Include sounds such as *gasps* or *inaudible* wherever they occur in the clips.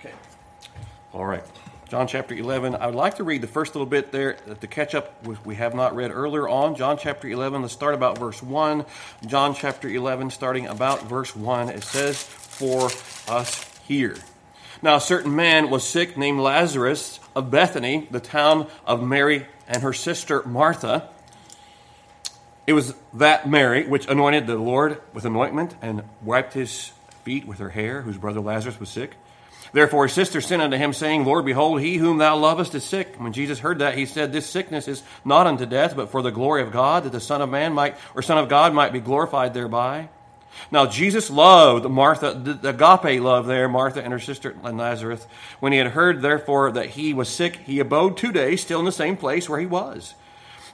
Okay. All right. John chapter 11. I would like to read the first little bit there uh, to catch up with we have not read earlier on. John chapter 11. Let's start about verse 1. John chapter 11, starting about verse 1. It says, For us here. Now, a certain man was sick named Lazarus of Bethany, the town of Mary and her sister Martha. It was that Mary which anointed the Lord with anointment and wiped his feet with her hair, whose brother Lazarus was sick. Therefore his sister sent unto him, saying, Lord, behold, he whom thou lovest is sick. When Jesus heard that, he said, This sickness is not unto death, but for the glory of God, that the Son of Man might, or Son of God might be glorified thereby. Now Jesus loved Martha, the agape love there, Martha and her sister and Lazarus. When he had heard, therefore, that he was sick, he abode two days still in the same place where he was.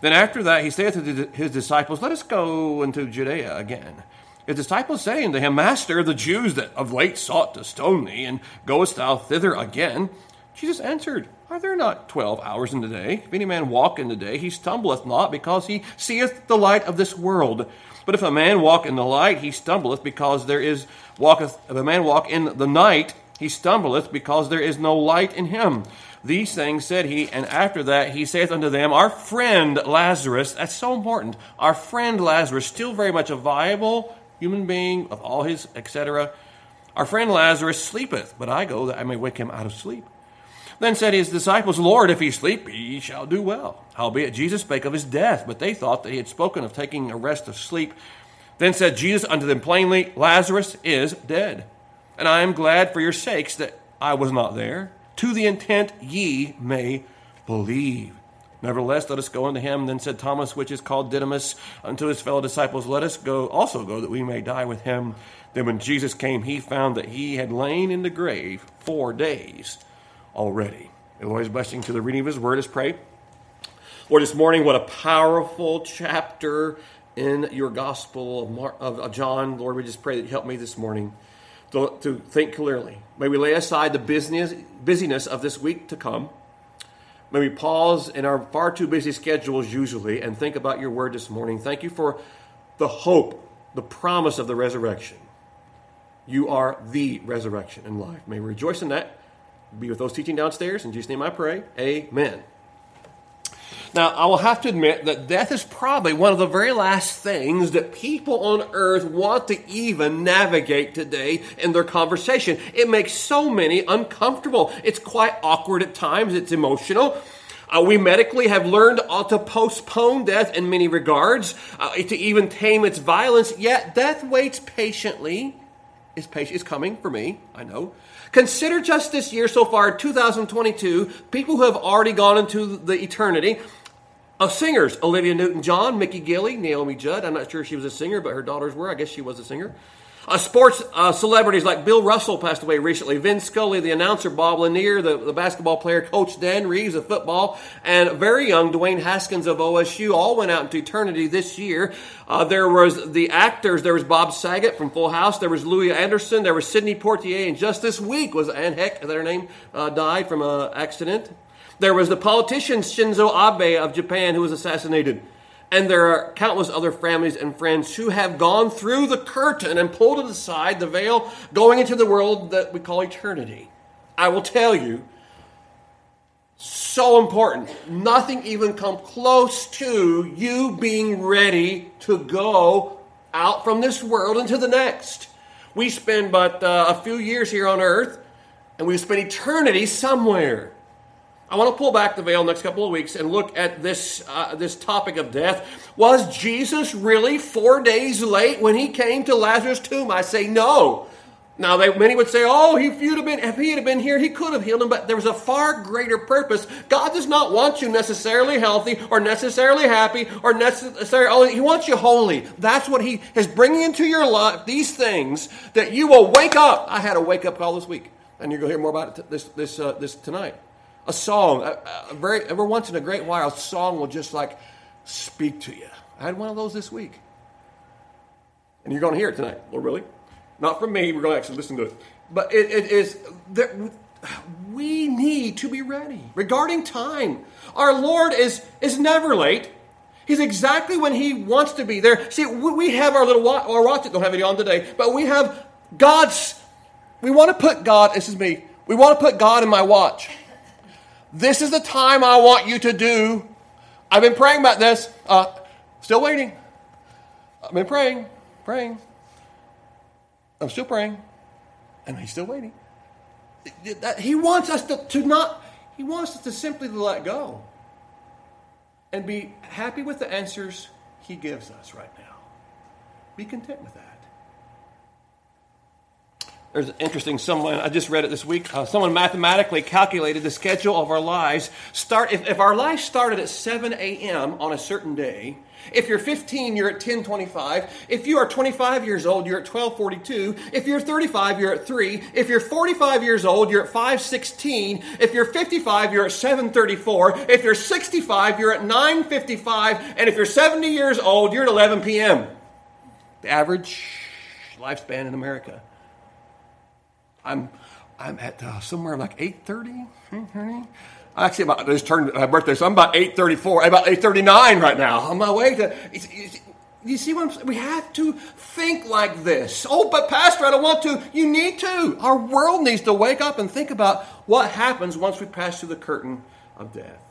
Then after that, he saith to his disciples, Let us go into Judea again. His disciples say unto him, Master, the Jews that of late sought to stone thee, and goest thou thither again? Jesus answered, Are there not twelve hours in the day? If any man walk in the day, he stumbleth not, because he seeth the light of this world. But if a man walk in the light, he stumbleth, because there is walketh. If a man walk in the night, he stumbleth, because there is no light in him. These things said he, and after that he saith unto them, Our friend Lazarus, that's so important, our friend Lazarus, still very much a viable human being of all his, etc. Our friend Lazarus sleepeth, but I go that I may wake him out of sleep. Then said his disciples, Lord, if he sleep, he shall do well. Howbeit Jesus spake of his death, but they thought that he had spoken of taking a rest of sleep. Then said Jesus unto them plainly, Lazarus is dead. And I am glad for your sakes that I was not there, to the intent ye may believe. Nevertheless, let us go unto him. Then said Thomas, which is called Didymus, unto his fellow disciples, Let us go also go, that we may die with him. Then when Jesus came, he found that he had lain in the grave four days already. The Lord's blessing to the reading of his word is pray. Lord, this morning, what a powerful chapter in your gospel of, of John. Lord, we just pray that you help me this morning to, to think clearly. May we lay aside the business, busyness of this week to come. May we pause in our far too busy schedules usually and think about your word this morning. Thank you for the hope, the promise of the resurrection. You are the resurrection and life. May we rejoice in that. Be with those teaching downstairs. In Jesus' name I pray. Amen. Now, I will have to admit that death is probably one of the very last things that people on earth want to even navigate today in their conversation. It makes so many uncomfortable. It's quite awkward at times, it's emotional. Uh, we medically have learned to postpone death in many regards, uh, to even tame its violence, yet death waits patiently. Is patient is coming for me, I know. Consider just this year so far, 2022, people who have already gone into the eternity. Of singers, Olivia Newton John, Mickey Gilley, Naomi Judd. I'm not sure she was a singer, but her daughters were. I guess she was a singer. Uh, sports uh, celebrities like Bill Russell passed away recently. Vin Scully, the announcer, Bob Lanier, the, the basketball player, Coach Dan Reeves of football, and very young Dwayne Haskins of OSU all went out into eternity this year. Uh, there was the actors. There was Bob Saget from Full House. There was Louie Anderson. There was Sidney Poitier. And just this week was Anne Heck, her name, uh, died from an accident. There was the politician Shinzo Abe of Japan who was assassinated. And there are countless other families and friends who have gone through the curtain and pulled it aside, the veil, going into the world that we call eternity. I will tell you, so important. Nothing even come close to you being ready to go out from this world into the next. We spend but uh, a few years here on earth, and we spend eternity somewhere. I want to pull back the veil next couple of weeks and look at this, uh, this topic of death. Was Jesus really four days late when he came to Lazarus' tomb? I say no. Now, they, many would say, oh, if, you'd have been, if he had been here, he could have healed him, but there was a far greater purpose. God does not want you necessarily healthy or necessarily happy or necessarily, oh, he wants you holy. That's what he is bringing into your life, these things that you will wake up. I had a wake up call this week, and you're going to hear more about it this, this, uh, this tonight a song, a, a very, every once in a great while, a song will just like speak to you. I had one of those this week. And you're going to hear it tonight. Well, really? Not from me. We're going to actually listen to it. But it, it is that we need to be ready regarding time. Our Lord is, is never late. He's exactly when He wants to be there. See, we have our little watch, our watch, don't have any on today, but we have God's, we want to put God, this is me, We want to put God in my watch. This is the time I want you to do. I've been praying about this. Uh, still waiting. I've been praying, praying. I'm still praying. And he's still waiting. He wants us to, to not, he wants us to simply let go and be happy with the answers he gives us right now. Be content with that. There's interesting someone, I just read it this week. Uh, someone mathematically calculated the schedule of our lives. Start if, if our life started at 7 a.m. on a certain day, if you're 15, you're at 1025. If you are 25 years old, you're at 1242. If you're 35, you're at 3. If you're 45 years old, you're at 516. If you're 55, you're at 734. If you're 65, you're at 955. And if you're 70 years old, you're at 11 p.m. The average lifespan in America. I'm I'm at uh, somewhere like 8:30. Actually, about just turned my birthday, so I'm about 8:34, about 8:39 right now. On my way to. You see what I'm, we have to think like this. Oh, but pastor, I don't want to. You need to. Our world needs to wake up and think about what happens once we pass through the curtain of death.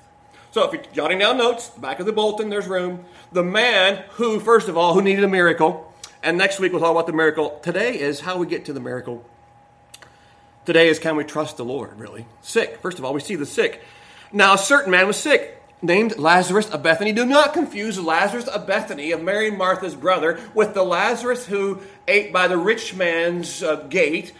So if you're jotting down notes, back of the bulletin, there's room. The man who, first of all, who needed a miracle, and next week we'll talk about the miracle. Today is how we get to the miracle today is can we trust the Lord, really? Sick. First of all, we see the sick. Now, a certain man was sick, named Lazarus of Bethany. Do not confuse Lazarus of Bethany, of Mary and Martha's brother, with the Lazarus who ate by the rich man's uh, gate.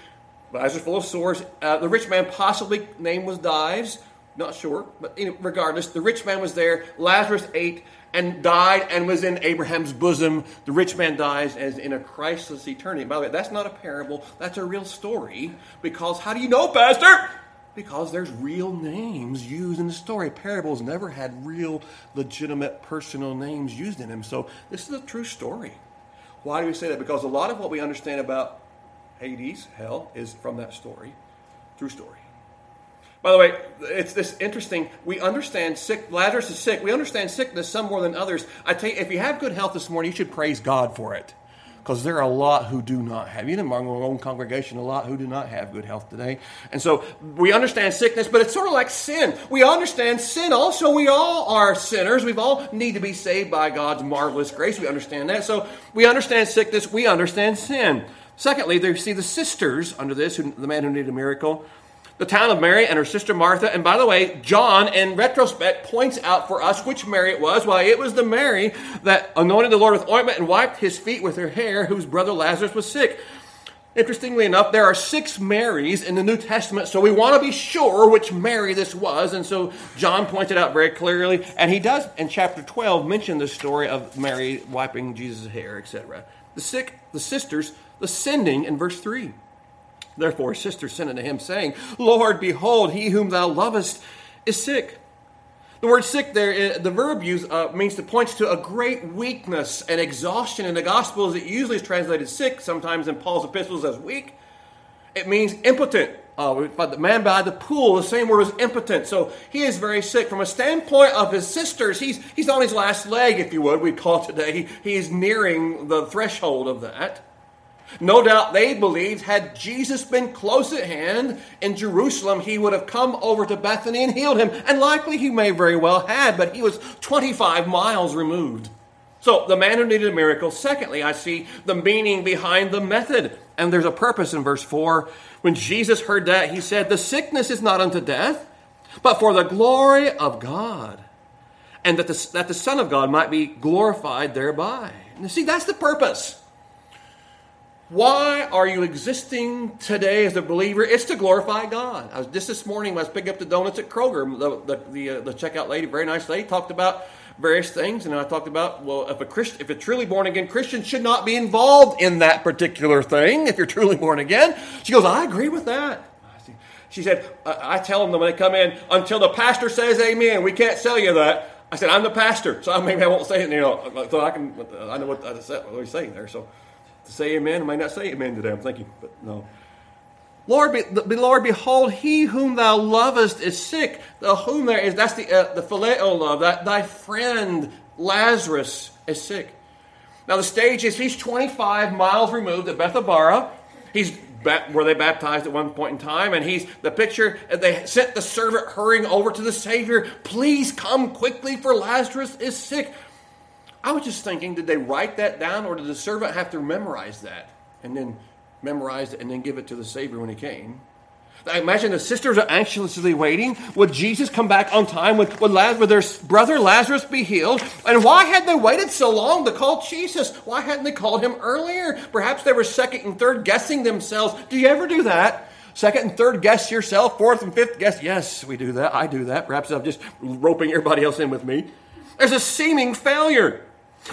Lazarus full of sores. Uh, the rich man possibly name was Dives. Not sure, but regardless, the rich man was there. Lazarus ate and died and was in Abraham's bosom. The rich man dies as in a Christless eternity. By the way, that's not a parable, that's a real story. Because how do you know, Pastor? Because there's real names used in the story. Parables never had real, legitimate, personal names used in them. So this is a true story. Why do we say that? Because a lot of what we understand about Hades, hell, is from that story. True story. By the way, it's this interesting. We understand sick. Lazarus is sick. We understand sickness some more than others. I tell you, if you have good health this morning, you should praise God for it, because there are a lot who do not have. Even among our own congregation, a lot who do not have good health today. And so we understand sickness, but it's sort of like sin. We understand sin. Also, we all are sinners. We all need to be saved by God's marvelous grace. We understand that. So we understand sickness. We understand sin. Secondly, they see the sisters under this, who, the man who needed a miracle the town of Mary and her sister Martha. And by the way, John, in retrospect, points out for us which Mary it was. Why, it was the Mary that anointed the Lord with ointment and wiped his feet with her hair, whose brother Lazarus was sick. Interestingly enough, there are six Marys in the New Testament, so we want to be sure which Mary this was. And so John points it out very clearly. And he does, in chapter 12, mention the story of Mary wiping Jesus' hair, etc. The sick, the sisters, the sending in verse 3. Therefore his sister sent unto him, saying, Lord, behold, he whom thou lovest is sick. The word sick there, eh, the verb used uh, means to point to a great weakness and exhaustion. In the Gospels, it usually is translated sick, sometimes in Paul's epistles as weak. It means impotent. Uh, but the man by the pool, the same word as impotent. So he is very sick. From a standpoint of his sisters, he's, he's on his last leg, if you would, we call it today. He, he is nearing the threshold of that. No doubt they believed had Jesus been close at hand in Jerusalem, he would have come over to Bethany and healed him. And likely he may very well had, but he was 25 miles removed. So the man who needed a miracle. Secondly, I see the meaning behind the method. And there's a purpose in verse 4. When Jesus heard that, he said, The sickness is not unto death, but for the glory of God, and that the, that the Son of God might be glorified thereby. And see, that's the purpose. Why are you existing today as a believer? It's to glorify God. I was just this morning when I was picking up the donuts at Kroger. The the the, uh, the checkout lady, very nice lady, talked about various things, and I talked about well, if a Christian, if a truly born again Christian should not be involved in that particular thing. If you're truly born again, she goes, I agree with that. She said, I tell them when they come in, until the pastor says amen, we can't sell you that. I said, I'm the pastor, so maybe I won't say it, you know, so I can, I know what, I said, what he's saying there. So to say amen. I might not say amen today. I'm thinking, but no. Lord, be, Lord, behold, he whom thou lovest is sick. The whom there is, that's the, uh, the phileo love. That thy friend Lazarus is sick. Now the stage is he's 25 miles removed at Bethabara. He's were they baptized at one point in time? And he's the picture. They sent the servant hurrying over to the Savior. Please come quickly, for Lazarus is sick. I was just thinking, did they write that down, or did the servant have to memorize that and then memorize it and then give it to the Savior when he came? I imagine the sisters are anxiously waiting. Would Jesus come back on time? Would, would, Lazarus, their brother Lazarus be healed? And why had they waited so long to call Jesus? Why hadn't they called him earlier? Perhaps they were second and third guessing themselves. Do you ever do that? Second and third guess yourself, fourth and fifth guess. Yes, we do that. I do that. Perhaps I'm just roping everybody else in with me. There's a seeming failure.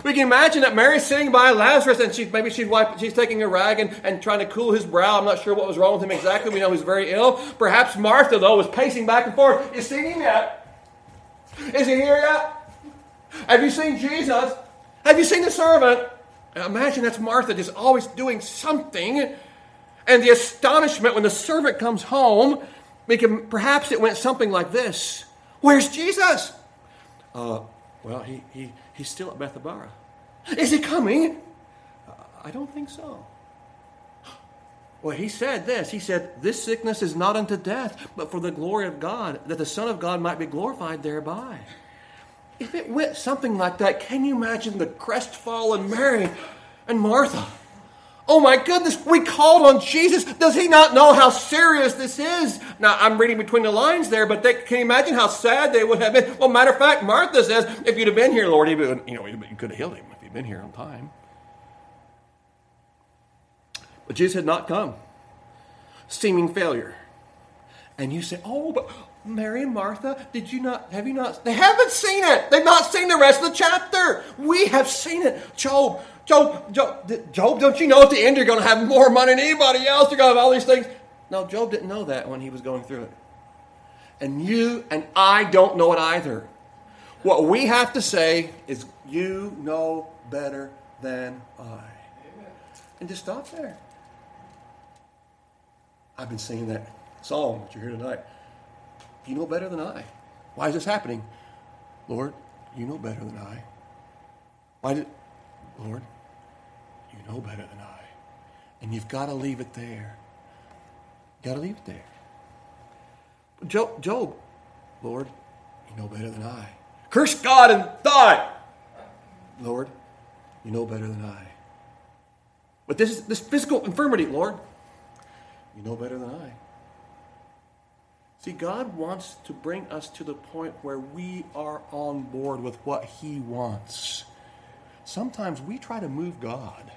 We can imagine that Mary's sitting by Lazarus and she's maybe she's wiping, she's taking a rag and, and trying to cool his brow. I'm not sure what was wrong with him exactly. We know he's very ill. Perhaps Martha, though, was pacing back and forth. Is seen him yet? Is he here yet? Have you seen Jesus? Have you seen the servant? imagine that's Martha just always doing something. And the astonishment when the servant comes home, we can, perhaps it went something like this Where's Jesus? Uh, well, he, he, he's still at Bethabara. Is he coming? Uh, I don't think so. *gasps* Well, he said this. He said, This sickness is not unto death, but for the glory of God, that the Son of God might be glorified thereby. If it went something like that, can you imagine the crestfallen Mary and Martha? Oh my goodness, we called on Jesus. Does he not know how serious this is? Now, I'm reading between the lines there, but they, can you imagine how sad they would have been? Well, matter of fact, Martha says, if you'd have been here, Lord, you know, you could have healed him if you'd been here on time. But Jesus had not come. Seeming failure. And you say, oh, but Mary and Martha, did you not, have you not, they haven't seen it. They've not seen the rest of the chapter. We have seen it. Job, Job, Job, Job, don't you know at the end you're going to have more money than anybody else? You're going to have all these things. No, Job didn't know that when he was going through it. And you and I don't know it either. What we have to say is, You know better than I. Amen. And just stop there. I've been singing that song that you're here tonight. You know better than I. Why is this happening? Lord, you know better than I. Why did, Lord, you know better than I. And you've got to leave it there. Got to leave it there. Job, Job, Lord, you know better than I. Curse God and die. Lord, you know better than I. But this is this physical infirmity, Lord, you know better than I. See, God wants to bring us to the point where we are on board with what He wants. Sometimes we try to move God.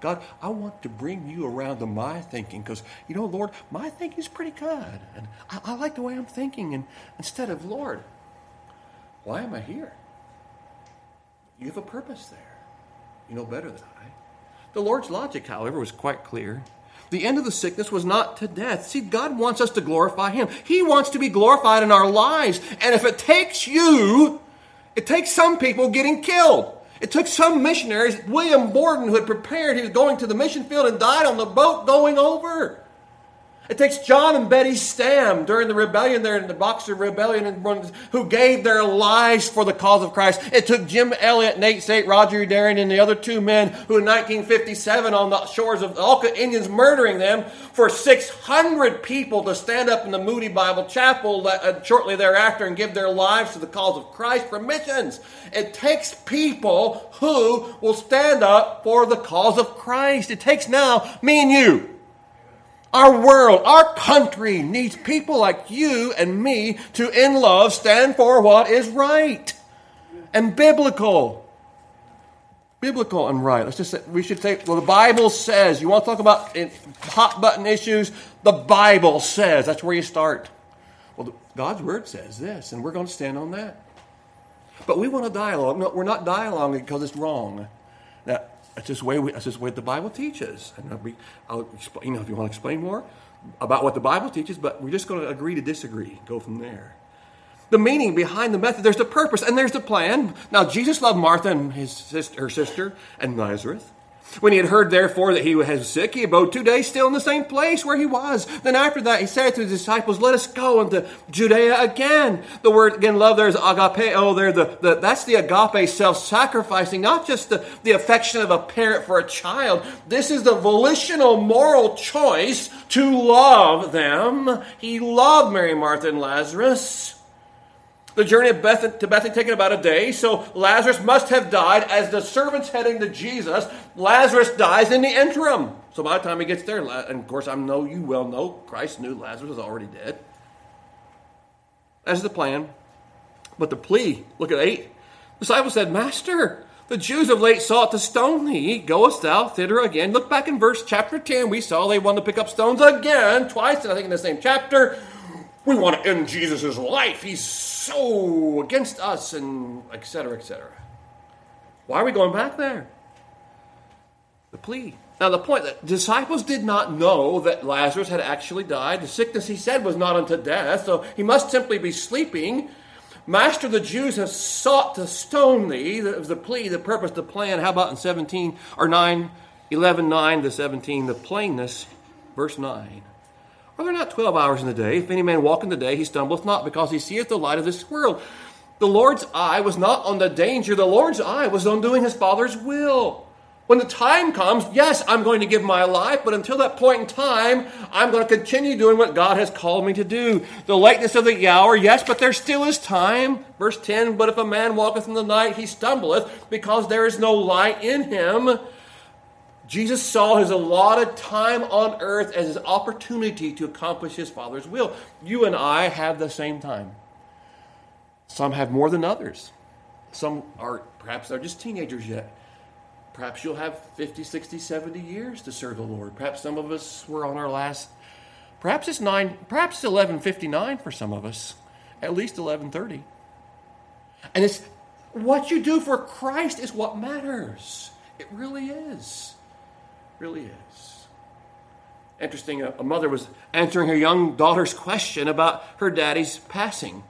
God, I want to bring you around to my thinking because, you know, Lord, my thinking is pretty good. And I, I, like the way I'm thinking. And instead of, Lord, why am I here? You have a purpose there. You know better than I. The Lord's logic, however, was quite clear. The end of the sickness was not to death. See, God wants us to glorify Him. He wants to be glorified in our lives. And if it takes you, it takes some people getting killed. It took some missionaries, William Borden, who had prepared, he was going to the mission field and died on the boat going over. It takes John and Betty Stam during the rebellion there in the Boxer Rebellion who gave their lives for the cause of Christ. It took Jim Elliot, Nate Saint, Roger Youderian, and the other two men who in 1957 on the shores of the Auca Indians murdering them for 600 people to stand up in the Moody Bible Chapel uh, shortly thereafter and give their lives to the cause of Christ for missions. It takes people who will stand up for the cause of Christ. It takes now me and you. Our world, our country needs people like you and me to, in love, stand for what is right and biblical. Biblical and right. Let's just say, we should say, well, the Bible says. You want to talk about hot button issues? The Bible says. That's where you start. Well, God's Word says this, and we're going to stand on that. But we want a dialogue. No, we're not dialoguing because it's wrong. That's just the way we, way the Bible teaches. And I'll explain, you know, if you want to explain more about what the Bible teaches, but we're just going to agree to disagree. Go from there. The meaning behind the method, there's the purpose and there's the plan. Now, Jesus loved Martha and his sister, her sister and Lazarus. When he had heard, therefore, that he was sick, he abode two days still in the same place where he was. Then after that, he said to his disciples, Let us go into Judea again. The word, again, love there is agapeo. There, the, the, that's the agape self sacrificing, not just the, the affection of a parent for a child. This is the volitional moral choice to love them. He loved Mary, Martha, and Lazarus. The journey of Beth- to Bethany taken about a day, so Lazarus must have died as the servant's heading to Jesus. Lazarus dies in the interim. So by the time he gets there, and of course I know you well know, Christ knew Lazarus was already dead. That's the plan. But the plea, look at 8. The disciples said, Master, the Jews of late sought to stone thee. Goest thou thither again? Look back in verse chapter 10. We saw they wanted to pick up stones again, twice, and I think in the same chapter. We want to end Jesus' life. He's so against us, and etc., etc. Why are we going back there? The plea. Now, the point that disciples did not know that Lazarus had actually died. The sickness, he said, was not unto death, so he must simply be sleeping. Master, the Jews have sought to stone thee. Was the plea, the purpose, the plan. How about in 17 or 9, 11, 9 to 17, the plainness, verse 9. Are there not twelve hours in the day? If any man walk in the day, he stumbleth not, because he seeth the light of this world. The Lord's eye was not on the danger, the Lord's eye was on doing his Father's will. When the time comes, yes, I'm going to give my life, but until that point in time, I'm going to continue doing what God has called me to do. The lateness of the hour, yes, but there still is time. Verse 10 But if a man walketh in the night, he stumbleth, because there is no light in him. Jesus saw his allotted time on earth as his opportunity to accomplish his Father's will. You and I have the same time. Some have more than others. Some are, perhaps they're just teenagers yet. Perhaps you'll have 50, 60, 70 years to serve the Lord. Perhaps some of us were on our last, perhaps it's 9, perhaps it's 1159 for some of us, at least 1130. And it's what you do for Christ is what matters. It really is really is. Interesting, a, mother was answering her young daughter's question about her daddy's passing.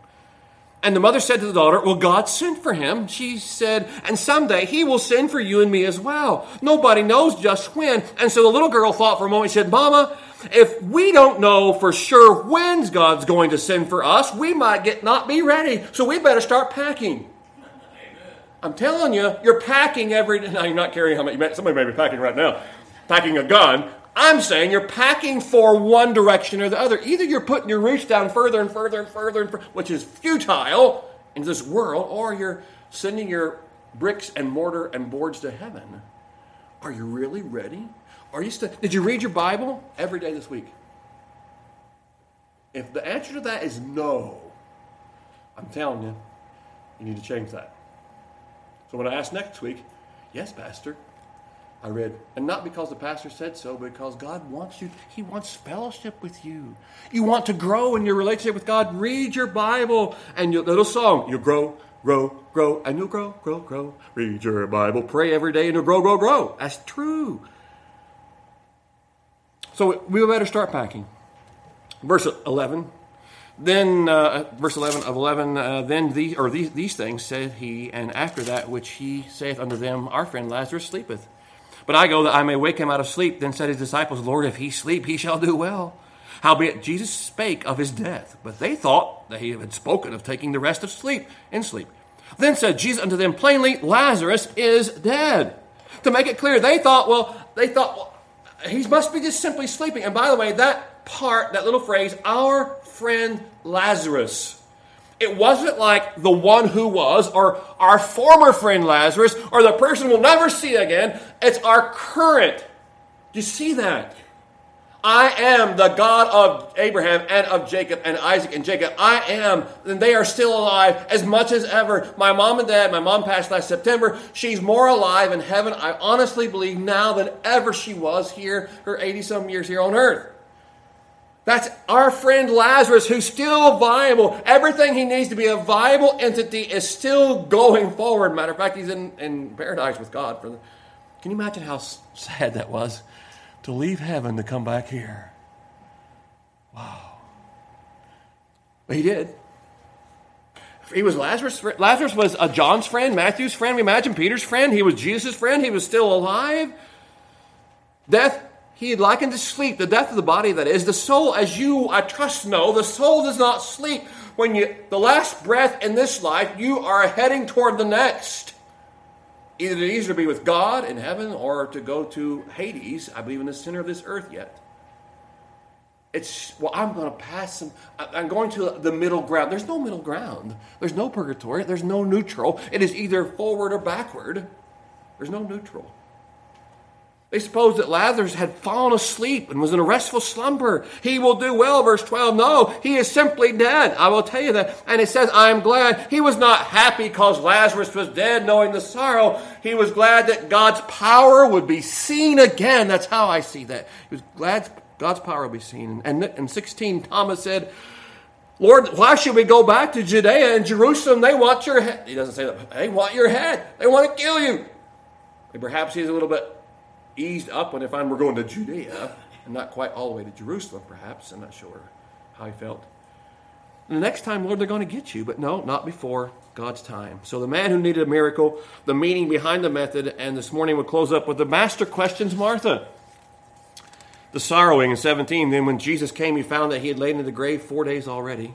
And the mother said to the daughter, Well, God sent for him. She said, And someday he will send for you and me as well. Nobody knows just when. And so the little girl thought for a moment, she said, Mama, if we don't know for sure when God's going to send for us, we might get not be ready. So we better start packing. I'm telling you, you're packing every *laughs* day. Now, you're not carrying how much. Somebody may be packing right now packing a gun. I'm saying you're packing for one direction or the other. Either you're putting your roots down further and further and further, and further which is futile in this world, or you're sending your bricks and mortar and boards to heaven. Are you really ready? Are you st- Did you read your Bible every day this week? If the answer to that is no, I'm telling you, you need to change that. So when I ask next week, yes, Pastor, I read, and not because the pastor said so, but because God wants you, He wants fellowship with you. You want to grow in your relationship with God, read your Bible and your little song. You'll grow, grow, grow, and you'll grow, grow, grow. Read your Bible, pray every day, and you'll grow, grow, grow. That's true. So we better start packing. Verse 11. Then, uh, verse 11 of 11, uh, then these, or these, these things said he, and after that which he saith unto them, Our friend Lazarus sleepeth but I go that I may wake him out of sleep. Then said his disciples, Lord, if he sleep, he shall do well. Howbeit Jesus spake of his death, but they thought that he had spoken of taking the rest of sleep in sleep. Then said Jesus unto them plainly, Lazarus is dead. To make it clear, they thought, well, they thought, well, he must be just simply sleeping. And by the way, that part, that little phrase, our friend Lazarus, it wasn't like the one who was, or our former friend Lazarus, or the person we'll never see again. It's our current. Do you see that? I am the God of Abraham and of Jacob and Isaac and Jacob. I am, and they are still alive as much as ever. My mom and dad, my mom passed last September. She's more alive in heaven, I honestly believe, now than ever she was here, her 80 some years here on earth. That's our friend Lazarus, who's still viable. Everything he needs to be a viable entity is still going forward. Matter of fact, he's in, in paradise with God. For the, can you imagine how sad that was to leave heaven to come back here? Wow. But he did. He was Lazarus. Lazarus was a John's friend, Matthew's friend. We imagine Peter's friend. He was Jesus' friend. He was still alive. Death, he likened to sleep, the death of the body, that is. The soul, as you, I trust, know, the soul does not sleep. When you, the last breath in this life, you are heading toward the next. Either to either be with God in heaven or to go to Hades, I believe in the center of this earth yet. It's, well, I'm going to pass some, I'm going to the middle ground. There's no middle ground. There's no purgatory. There's no neutral. It is either forward or backward. There's no neutral. They supposed that Lazarus had fallen asleep and was in a restful slumber. He will do well, verse 12. No, he is simply dead. I will tell you that. And it says, I am glad. He was not happy because Lazarus was dead, knowing the sorrow. He was glad that God's power would be seen again. That's how I see that. He was glad God's power would be seen. And in 16, Thomas said, Lord, why should we go back to Judea and Jerusalem? They want your head. He doesn't say that. They want your head. They want to kill you. And perhaps he's a little bit eased up when if I were going to Judea and not quite all the way to Jerusalem, perhaps. I'm not sure how he felt. the next time, Lord, they're going to get you, but no, not before God's time. So the man who needed a miracle, the meaning behind the method, and this morning we'll close up with the master questions Martha. The sorrowing in 17, then when Jesus came, he found that he had lain in the grave four days already.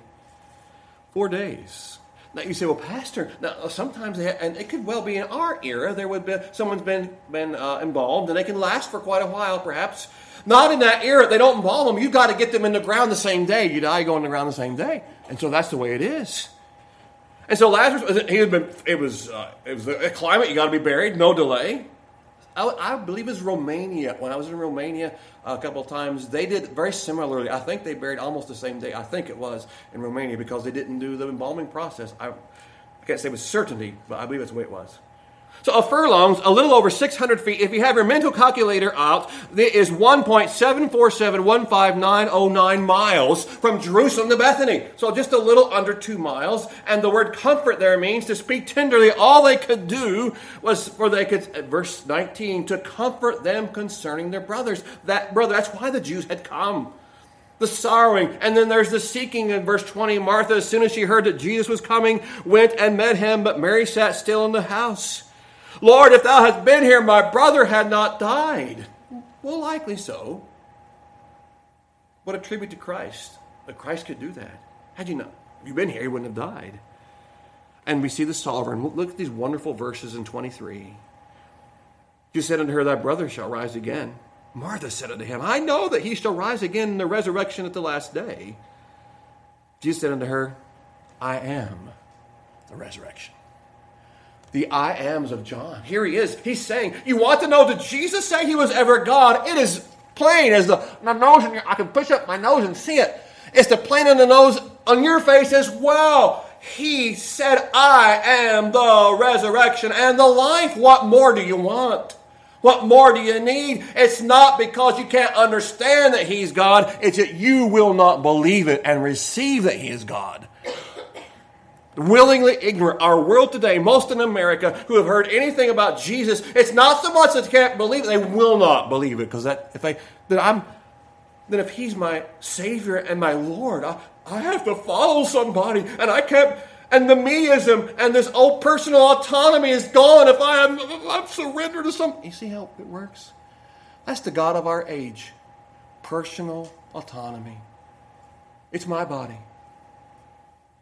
Four days. Now you say, well, Pastor. Now sometimes, have, and it could well be in our era, there would be someone's been been uh, embalmed, and they can last for quite a while, perhaps. Not in that era. They don't embalm them. You've got to get them in the ground the same day. You die, go in the ground the same day, and so that's the way it is. And so Lazarus, he had been. It was uh, it was a climate. You got to be buried, no delay. I, I, believe it was Romania. When I was in Romania a couple of times, they did very similarly. I think they buried almost the same day. I think it was in Romania because they didn't do the embalming process. I, I can't say with certainty, but I believe that's the way it was. So a furlong's a little over 600 feet. If you have your mental calculator out, it is 1.74715909 miles from Jerusalem to Bethany. So just a little under two miles. And the word comfort there means to speak tenderly. All they could do was for they could, verse 19, to comfort them concerning their brothers. That brother, that's why the Jews had come the sorrowing. And then there's the seeking in verse 20. Martha, as soon as she heard that Jesus was coming, went and met him, but Mary sat still in the house. Lord, if thou hadst been here, my brother had not died. Well, likely so. What a tribute to Christ that Christ could do that. Had you not, if you'd been here, he wouldn't have died. And we see the sovereign. Look at these wonderful verses in 23. You said unto her, Thy brother shall rise again. Martha said unto him, I know that he shall rise again in the resurrection at the last day. Jesus said unto her, I am the resurrection the I ams of John. Here he is. He's saying, You want to know, did Jesus say he was ever God? It is plain as the my nose, I can push up my nose and see it. It's the plain in the nose on your face as well. He said, I am the resurrection and the life. What more do you want? What more do you need? It's not because you can't understand that He's God, it's that you will not believe it and receive that He is God willingly ignorant. Our world today, most in America who have heard anything about Jesus, it's not so much that they can't believe it, they will not believe it because that if they that I'm then if he's my savior and my Lord, I, I have to follow somebody and I can't and the meism and this old personal autonomy is gone if I am I'm surrendered to some you see how it works? That's the God of our age. Personal autonomy. It's my body.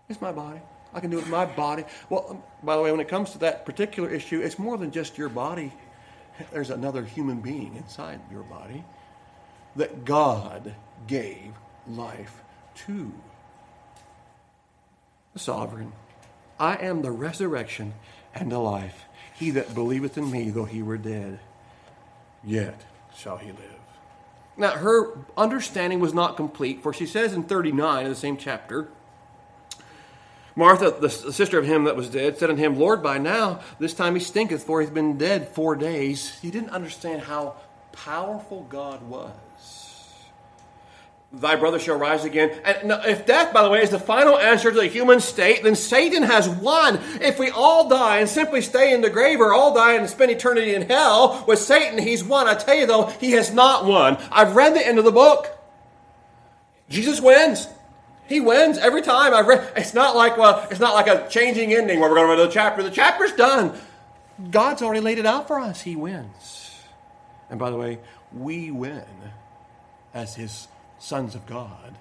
It's my body. I can do it with my body. Well, um, by the way, when it comes to that particular issue, it's more than just your body. There's another human being inside your body that God gave life to. The sovereign. I am the resurrection and the life. He that believeth in me, though he were dead, yet shall he live. Now, her understanding was not complete, for she says in 39 of the same chapter, Martha, the sister of him that was dead, said unto him, Lord, by now this time he stinketh, for he's been dead four days. He didn't understand how powerful God was. Thy brother shall rise again. And if death, by the way, is the final answer to the human state, then Satan has won. If we all die and simply stay in the grave or all die and spend eternity in hell, with Satan, he's won. I tell you though, he has not won. I've read the end of the book. Jesus wins. He wins every time. I've read. It's not like well, it's not like a changing ending where we're going to read the chapter. The chapter's done. God's already laid it out for us. He wins. And by the way, we win as his sons of God.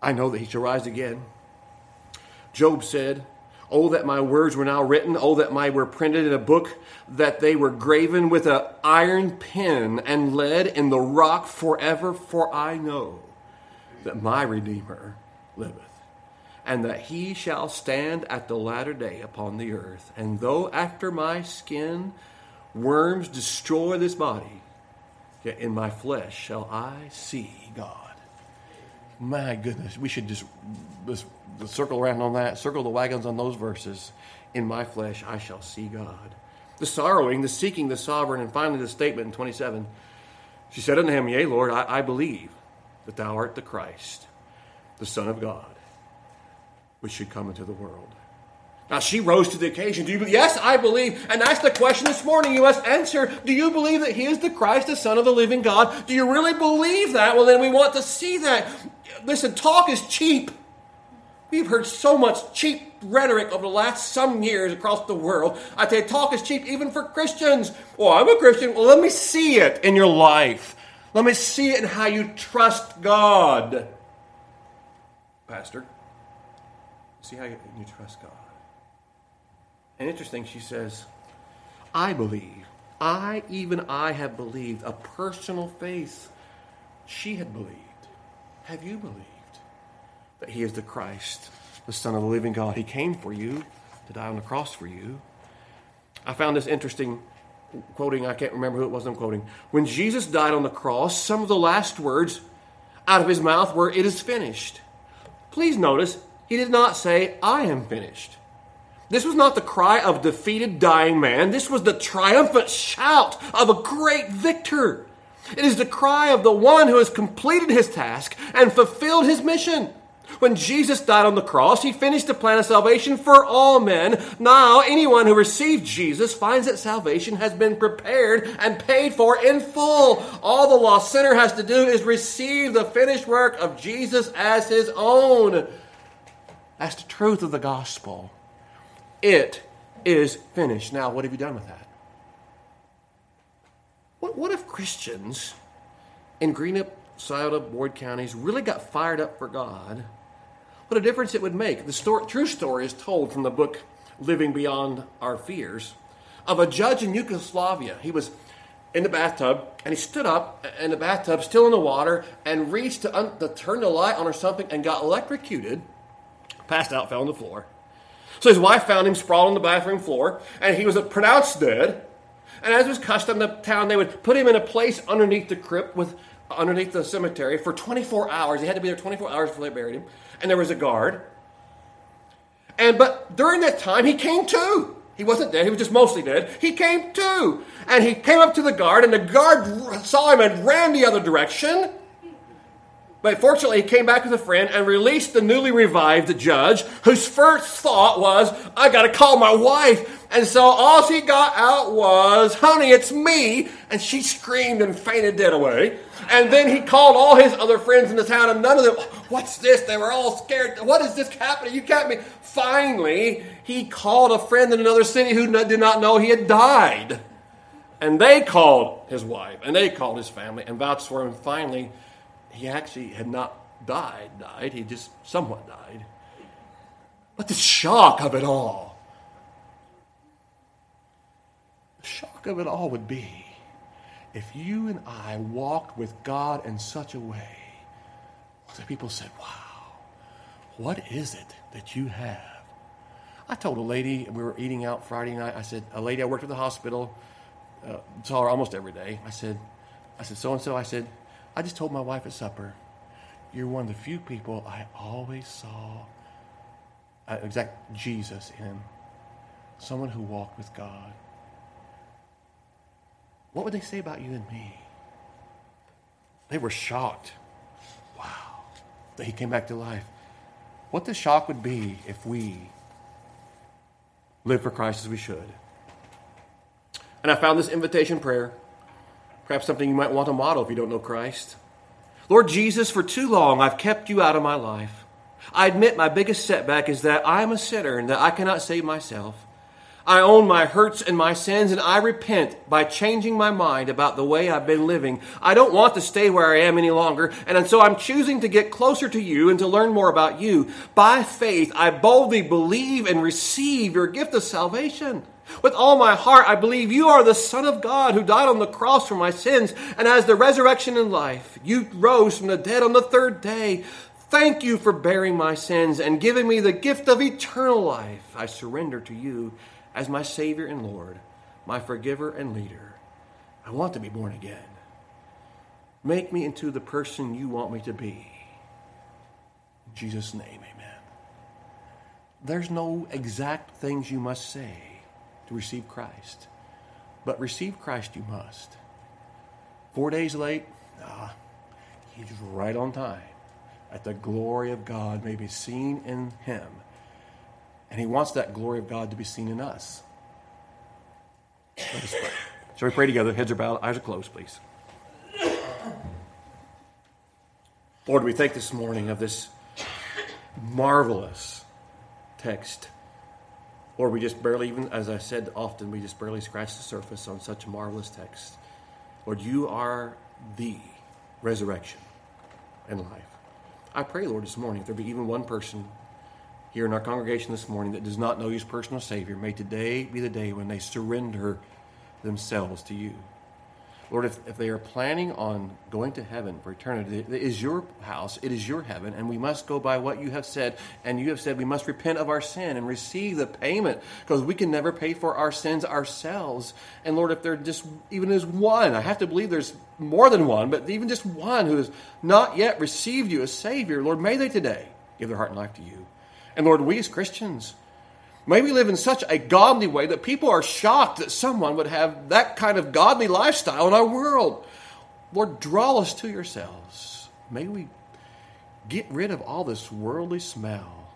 I know that he shall rise again. Job said, Oh, that my words were now written. Oh, that my were printed in a book, that they were graven with an iron pen and lead in the rock forever. For I know that my Redeemer liveth, and that he shall stand at the latter day upon the earth. And though after my skin worms destroy this body, yet in my flesh shall I see God. My goodness, we should just, just circle around on that, circle the wagons on those verses. In my flesh I shall see God. The sorrowing, the seeking the sovereign, and finally the statement in 27. She said unto him, Yea, Lord, I, I believe that thou art the Christ, the Son of God, which should come into the world. Now she rose to the occasion. Do you believe? Yes, I believe. And that's the question this morning. You must answer. Do you believe that he is the Christ, the Son of the living God? Do you really believe that? Well, then we want to see that. Listen, talk is cheap. We've heard so much cheap rhetoric over the last some years across the world. I say talk is cheap even for Christians. Well, I'm a Christian. Well, let me see it in your life. Let me see it in how you trust God. Pastor, see how you, you trust God. And interesting, she says, I believe. I, even I, have believed. A personal faith. She had believed. Have you believed that He is the Christ, the Son of the living God? He came for you to die on the cross for you. I found this interesting quoting. I can't remember who it was I'm quoting. When Jesus died on the cross, some of the last words out of his mouth were, It is finished. Please notice, he did not say, I am finished. This was not the cry of defeated, dying man. This was the triumphant shout of a great victor. It is the cry of the one who has completed his task and fulfilled his mission. When Jesus died on the cross, he finished the plan of salvation for all men. Now, anyone who receives Jesus finds that salvation has been prepared and paid for in full. All the lost sinner has to do is receive the finished work of Jesus as his own. That's the truth of the gospel. It is finished. Now, what have you done with that? What, what if Christians in Greenup, Scioto, Ward counties really got fired up for God? What a difference it would make. The story, true story is told from the book Living Beyond Our Fears of a judge in Yugoslavia. He was in the bathtub and he stood up in the bathtub, still in the water, and reached to, un- to turn the light on or something and got electrocuted, passed out, fell on the floor. So his wife found him sprawled on the bathroom floor, and he was pronounced dead. And as was custom, the town they would put him in a place underneath the crypt with underneath the cemetery for 24 hours. He had to be there 24 hours before they buried him, and there was a guard. And but during that time, he came to. He wasn't dead. He was just mostly dead. He came to, and he came up to the guard, and the guard saw him and ran the other direction. But fortunately, he came back with a friend and released the newly revived judge, whose first thought was, I gotta call my wife. And so all she got out was, honey, it's me. And she screamed and fainted dead away. And then he called all his other friends in the town, and none of them, what's this? They were all scared. What is this happening? You got me. Finally, he called a friend in another city who did not know he had died. And they called his wife, and they called his family, and vouched for him. Finally, he actually had not died, died. He just somewhat died. But the shock of it all, the shock of it all would be if you and I walked with God in such a way that people said, Wow, what is it that you have? I told a lady, we were eating out Friday night, I said, A lady I worked at the hospital, uh, saw her almost every day. I said, I said, so and so, I said, I just told my wife at supper, you're one of the few people I always saw uh, exact Jesus in. Someone who walked with God. What would they say about you and me? They were shocked. Wow. That he came back to life. What the shock would be if we live for Christ as we should. And I found this invitation prayer. Perhaps something you might want to model if you don't know Christ. Lord Jesus, for too long I've kept you out of my life. I admit my biggest setback is that I am a sinner and that I cannot save myself. I own my hurts and my sins, and I repent by changing my mind about the way I've been living. I don't want to stay where I am any longer, and so I'm choosing to get closer to you and to learn more about you. By faith, I boldly believe and receive your gift of salvation. With all my heart, I believe you are the Son of God who died on the cross for my sins and has the resurrection and life. You rose from the dead on the third day. Thank you for bearing my sins and giving me the gift of eternal life. I surrender to you as my Savior and Lord, my forgiver and leader. I want to be born again. Make me into the person you want me to be. In Jesus' name, amen. There's no exact things you must say to receive Christ. But receive Christ you must. Four days late, ah, he's right on time. That the glory of God may be seen in him. And he wants that glory of God to be seen in us. Let us pray. Shall we pray together? Heads are bowed, eyes are closed, please. Lord, we thank this morning of this marvelous text or we just barely, even as I said often, we just barely scratch the surface on such a marvelous text. Lord, you are the resurrection and life. I pray, Lord, this morning, if there be even one person here in our congregation this morning that does not know you as personal Savior, may today be the day when they surrender themselves to you. Lord, if, if they are planning on going to heaven for eternity, it is your house, it is your heaven, and we must go by what you have said. And you have said we must repent of our sin and receive the payment because we can never pay for our sins ourselves. And Lord, if there just even is one, I have to believe there's more than one, but even just one who has not yet received you as Savior, Lord, may they today give their heart and life to you. And Lord, we as Christians, May we live in such a godly way that people are shocked that someone would have that kind of godly lifestyle in our world. Lord, draw us to yourselves. May we get rid of all this worldly smell,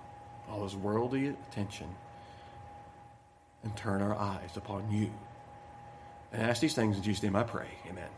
all this worldly attention, and turn our eyes upon you. And ask these things in Jesus' name I pray. Amen.